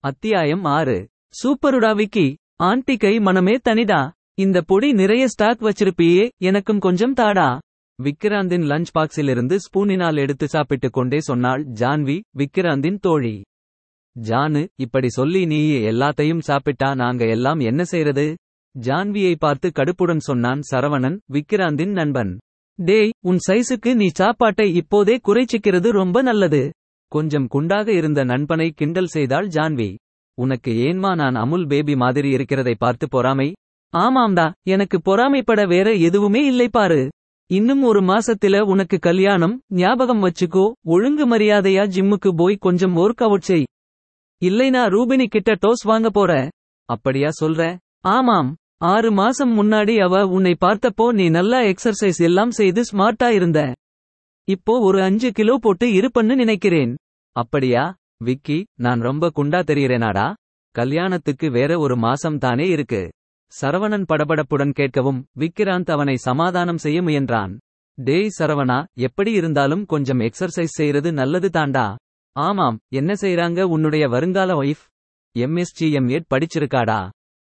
அத்தியாயம் ஆறு. சூப்பருடா விக்கி ஆன்ட்டி கை மனமே தனிடா இந்த பொடி நிறைய ஸ்டாக் வச்சிருப்பியே எனக்கும் கொஞ்சம் தாடா. விக்கிராந்தின் லஞ்ச் பாக்ஸிலிருந்து ஸ்பூனினால் எடுத்து சாப்பிட்டுக் கொண்டே சொன்னாள் ஜான்வி விக்கிராந்தின் தோழி. ஜானு இப்படி சொல்லி நீ எல்லாத்தையும் சாப்பிட்டா நாங்க எல்லாம் என்ன செய்யறது ஜான்வியை பார்த்து கடுப்புடன் சொன்னான் சரவணன் விக்கிராந்தின் நண்பன். டேய் உன் சைஸுக்கு நீ சாப்பாட்டை இப்போதே குறைச்சிக்கிறது ரொம்ப நல்லது. கொஞ்சம் குண்டாக இருந்த நண்பனை கிண்டல் செய்தாள் ஜான்வி. உனக்கு ஏன்மா நான் அமுல் பேபி மாதிரி இருக்கிறதை பார்த்து பொறாமை? ஆமாம்டா எனக்கு பொறாமைப்பட வேற எதுவுமே இல்லை பாரு. இன்னும் ஒரு மாசத்துல உனக்கு கல்யாணம் ஞாபகம் வச்சுக்கோ ஒழுங்கு மரியாதையா ஜிம்முக்கு போய் கொஞ்சம் ஒர்க் அவுட் செய். இல்லைனா ரூபினி கிட்ட டோஸ் வாங்க போற. அப்படியா சொல்ற? ஆமாம். ஆறு மாசம் முன்னாடி அவ உன்னை பார்த்தப்போ நீ நல்லா எக்ஸர்சைஸ் எல்லாம் செய்து ஸ்மார்ட்டா இருந்த. இப்போ ஒரு அஞ்சு கிலோ போட்டு இருப்பன்னு நினைக்கிறேன். அப்படியா? விக்கி நான் ரொம்ப குண்டா தெரியறேனாடா கல்யாணத்துக்கு வேற ஒரு மாசம் தானே இருக்கு. சரவணன் படபடப்புடன் கேட்கவும் விக்கிராந்த் அவனை சமாதானம் செய்ய முயன்றான். டேய் சரவணா எப்படி இருந்தாலும் கொஞ்சம் எக்ஸர்சைஸ் செய்யறது நல்லது தாண்டா. ஆமாம் என்ன செய்றாங்க உன்னுடைய வருங்கால ஒய்ஃப் எம்எஸ்ஜிஎம்எட் படிச்சிருக்காடா.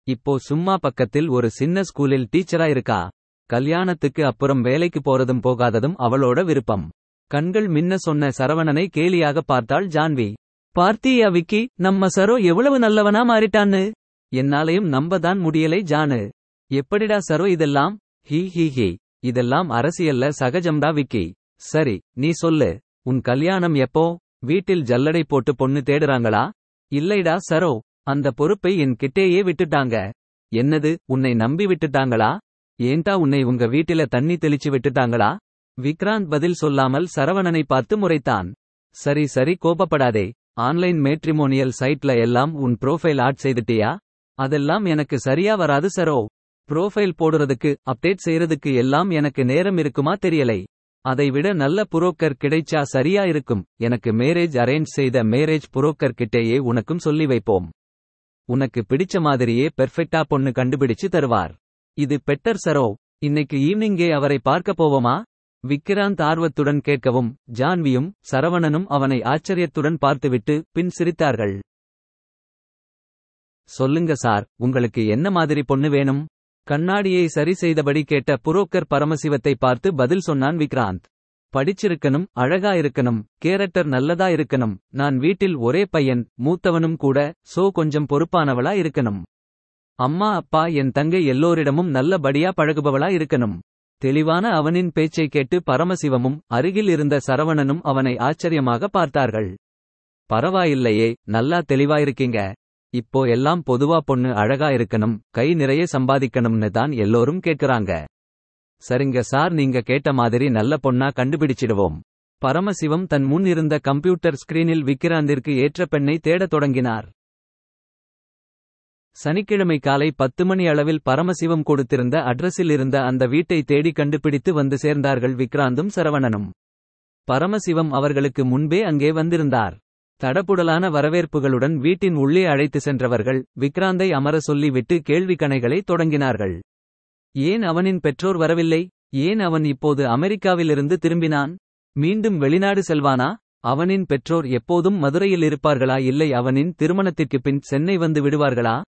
இப்போ சும்மா பக்கத்தில் ஒரு சின்ன ஸ்கூலில் டீச்சரா இருக்கா? கல்யாணத்துக்கு அப்புறம் வேலைக்கு போறதும் போகாததும் அவளோட விருப்பம். கண்கள் மின்ன சொன்ன சரவணனை கேலியாக பார்த்தாள் ஜான்வி. பார்த்தியா விக்கி நம்ம சரோ எவ்வளவு நல்லவனா மாறிட்டான்னு? என்னாலையும் நம்பதான் முடியலை ஜானு. எப்படிடா சரோ இதெல்லாம்? ஹி ஹி ஹி. இதெல்லாம் அரசியல்ல சகஜம்டா விக்கி. சரி நீ சொல்லு. உன் கல்யாணம் எப்போ? வீட்டில் ஜல்லடை போட்டு பொண்ணு தேடுறாங்களா? இல்லைடா சரோ. அந்த பொறுப்பை என் கிட்டேயே விட்டுட்டாங்க. என்னது உன்னை நம்பி விட்டுட்டாங்களா? ஏன்டா உன்னை உங்க வீட்டில தண்ணி தெளிச்சு விட்டுட்டாங்களா? விக்ராந்த் பதில் சொல்லாமல் சரவணனை பார்த்து முறைத்தான். சரி சரி கோபப்படாதே. ஆன்லைன் மேட்ரிமோனியல் சைட்ல எல்லாம் உன் ப்ரோஃபைல் ஆட் செய்துட்டியா? அதெல்லாம் எனக்கு சரியா வராது சரோ. ப்ரோஃபைல் போடுறதுக்கு அப்டேட் செய்யறதுக்கு எல்லாம் எனக்கு நேரம் இருக்குமா தெரியலை. அதை விட நல்ல புரோக்கர் கிடைச்சா சரியா இருக்கும். எனக்கு மேரேஜ் அரேஞ்ச் செய்த மேரேஜ் புரோக்கர் கிட்டேயே உனக்கும் சொல்லி வைப்போம். உனக்கு பிடிச்ச மாதிரியே பெர்ஃபெக்ட்டா பொண்ணு கண்டுபிடிச்சு தருவார். இது பெட்டர் சரோ இன்னைக்கு ஈவினிங்கே அவரை பார்க்க போவோமா? விக்கிராந்த் ஆர்வத்துடன் கேட்கவும் ஜான்வியும் சரவணனும் அவனை ஆச்சரியத்துடன் பார்த்துவிட்டு பின் சிரித்தார்கள். சொல்லுங்க சார் உங்களுக்கு என்ன மாதிரி பொண்ணு வேணும்? கண்ணாடியை சரி செய்தபடி கேட்ட புரோக்கர் பரமசிவத்தை பார்த்து பதில் சொன்னான் விக்ராந்த் படிச்சிருக்கணும் அழகா இருக்கணும் கேரக்டர் நல்லதா இருக்கணும் நான் வீட்டில் ஒரே பையன் மூத்தவனும் கூட சோ கொஞ்சம் பொறுப்பானவளா இருக்கணும். அம்மா அப்பா என் தங்கை எல்லோரிடமும் நல்லபடியா பழகுபவளா இருக்கணும். தெளிவான அவனின் பேச்சை கேட்டு பரமசிவமும் அருகில் இருந்த சரவணனும் அவனை ஆச்சரியமாக பார்த்தார்கள். பரவாயில்லையே நல்லா தெளிவாயிருக்கீங்க. இப்போ எல்லாம் பொதுவா பொண்ணு அழகா இருக்கணும் கை நிறைய சம்பாதிக்கணும்னு தான் எல்லோரும் கேட்கறாங்க. சரிங்க சார் நீங்க கேட்ட மாதிரி நல்ல பொண்ணா கண்டுபிடிச்சிடுவோம். பரமசிவம் தன் முன் இருந்த கம்ப்யூட்டர் ஸ்கிரீனில் விக்கிராந்திற்கு ஏற்ற பெண்ணை தேடத் தொடங்கினார். சனிக்கிழமை காலை பத்து மணி அளவில் பரமசிவம் கொடுத்திருந்த அட்ரஸில் இருந்த அந்த வீட்டை தேடி கண்டுபிடித்து வந்து சேர்ந்தார்கள் விக்ராந்தும் சரவணனும். பரமசிவம் அவர்களுக்கு முன்பே அங்கே வந்திருந்தார். தடபுடலான வரவேற்புகளுடன் வீட்டின் உள்ளே அழைத்து சென்றவர்கள் விக்ராந்தை அமர சொல்லிவிட்டு கேள்வி கணைகளை தொடங்கினார்கள். ஏன் அவனின் பெற்றோர் வரவில்லை? ஏன் அவன் இப்போது அமெரிக்காவிலிருந்து திரும்பினான்? மீண்டும் வெளிநாடு செல்வானா? அவனின் பெற்றோர் எப்போதும் மதுரையில் இருப்பார்களா? இல்லை அவனின் திருமணத்திற்கு பின் சென்னை வந்து விடுவார்களா?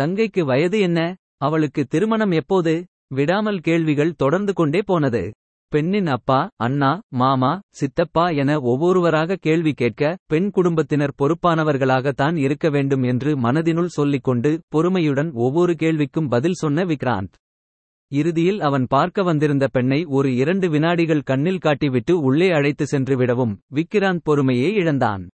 தங்கைக்கு வயது என்ன? அவளுக்கு திருமணம் எப்போது? விடாமல் கேள்விகள் தொடர்ந்து கொண்டே போனது. பெண்ணின் அப்பா அண்ணா மாமா சித்தப்பா என ஒவ்வொருவராக கேள்வி கேட்க பெண் குடும்பத்தினர் பொறுப்பானவர்களாகத்தான் இருக்க வேண்டும் என்று மனதினுள் சொல்லிக்கொண்டு பொறுமையுடன் ஒவ்வொரு கேள்விக்கும் பதில் சொன்ன விக்ராந்த். இறுதியில் அவன் பார்க்க வந்திருந்த பெண்ணை ஒரு இரண்டு வினாடிகள் கண்ணில் காட்டிவிட்டு உள்ளே அழைத்து சென்று விடவும் விக்ராந்த் பொறுமையே இழந்தான்.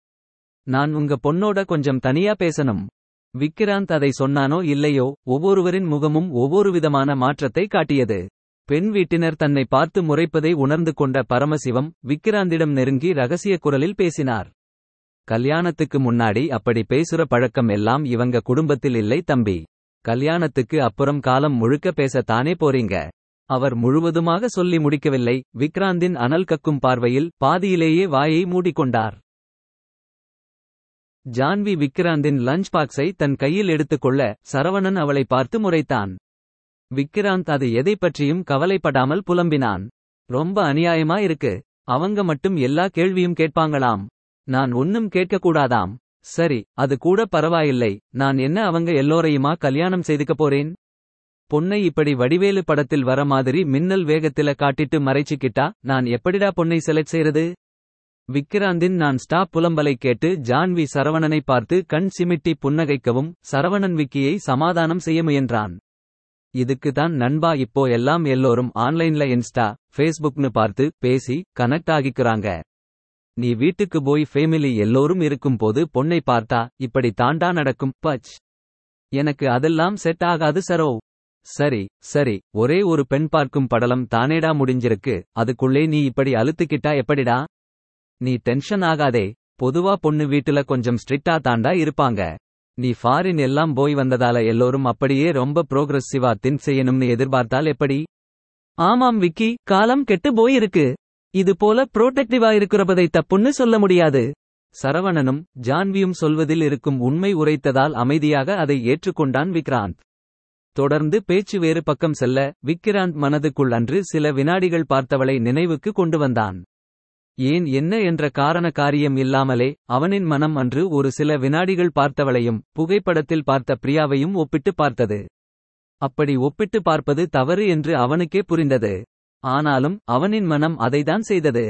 நான் உங்க பொண்ணோட கொஞ்சம் தனியா பேசணும். விக்கிராந்த் அதை சொன்னானோ இல்லையோ ஒவ்வொருவரின் முகமும் ஒவ்வொரு விதமான மாற்றத்தை காட்டியது. பெண் வீட்டினர் தன்னை பார்த்து முறைப்பதை உணர்ந்து கொண்ட பரமசிவம் விக்கிராந்திடம் நெருங்கி ரகசிய குரலில் பேசினார். கல்யாணத்துக்கு முன்னாடி அப்படி பேசுற பழக்கம் எல்லாம் இவங்க குடும்பத்தில் இல்லை தம்பி. கல்யாணத்துக்கு அப்புறம் காலம் முழுக்க பேச தானே போறீங்க. அவர் முழுவதுமாக சொல்லி முடிக்கவில்லை. விக்ராந்தின் அனல் கக்கும் பார்வையில் பாதியிலேயே வாயை மூடிக்கொண்டார். ஜான்வி விக்ராந்தின் லஞ்ச் பாக்ஸை தன் கையில் எடுத்துக்கொள்ள சரவணன் அவளை பார்த்து முறைத்தான். விக்கிராந்த் அது எதை பற்றியும் கவலைப்படாமல் புலம்பினான். ரொம்ப அநியாயமா இருக்கு. அவங்க மட்டும் எல்லா கேள்வியும் கேட்பாங்களாம். நான் ஒன்னும் கேட்கக்கூடாதாம். சரி அது கூட பரவாயில்லை. நான் என்ன அவங்க எல்லோரையுமா கல்யாணம் செய்துக்க போறேன்? பொன்னை இப்படி வடிவேலு படத்தில் வர மாதிரி மின்னல் வேகத்தில காட்டிட்டு மறைச்சிக்கிட்டா நான் எப்படிடா பொன்னை செலக்ட் செய்யறது விக்கிராந்தின் நான் ஸ்டாப் புலம்பலை கேட்டு ஜான்வி சரவணனை பார்த்து கண் சிமிட்டி புன்னகைக்கவும் சரவணன் விக்கியை சமாதானம் செய்ய முயன்றான். இதுக்கு தான் நண்பா இப்போ எல்லாம் எல்லோரும் ஆன்லைன்ல இன்ஸ்டா ஃபேஸ்புக்னு பார்த்து பேசி கனெக்ட் ஆகிக்கிறாங்க. நீ வீட்டுக்கு போய் ஃபேமிலி எல்லோரும் இருக்கும் போது பொண்ணை பார்த்தா இப்படி தாண்டா நடக்கும் பச். எனக்கு அதெல்லாம் செட் ஆகாது சரோ. சரி சரி ஒரே ஒரு பெண் பார்க்கும் படலம் தானேடா முடிஞ்சிருக்கு அதுக்குள்ளே நீ இப்படி அழுத்துக்கிட்டா எப்படிடா? நீ டென்ஷன் ஆகாதே. பொதுவா பொண்ணு வீட்டுல கொஞ்சம் ஸ்ட்ரிக்டா தாண்டா இருப்பாங்க. நீ ஃபாரின் எல்லாம் போய் வந்ததால எல்லோரும் அப்படியே ரொம்ப ப்ரோக்ரஸிவா தின் செய்யணும்னு எதிர்பார்த்தால் எப்படி? ஆமாம் விக்கி காலம் கெட்டு போயிருக்கு. இது போல புரோடக்டிவா இருக்கிறபதை தப்புன்னு சொல்ல முடியாது. சரவணனும் ஜான்வியும் சொல்வதில் இருக்கும் உண்மை உரைத்ததால் அமைதியாக அதை ஏற்றுக்கொண்டான் விக்ராந்த். தொடர்ந்து பேச்சு வேறு பக்கம் செல்ல விக்கிராந்த் மனதுக்குள் அன்று சில வினாடிகள் பார்த்தவளை நினைவுக்கு கொண்டு வந்தான். ஏன் என்ன என்ற காரண காரியம் இல்லாமலே அவனின் மனம் அன்று ஒரு சில வினாடிகள் பார்த்தவளையும் புகைப்படத்தில் பார்த்த பிரியாவையும் ஒப்பிட்டு பார்த்தது. அப்படி ஒப்பிட்டு பார்ப்பது தவறு என்று அவனுக்கே புரிந்தது. ஆனாலும் அவனின் மனம் அதைதான் செய்தது.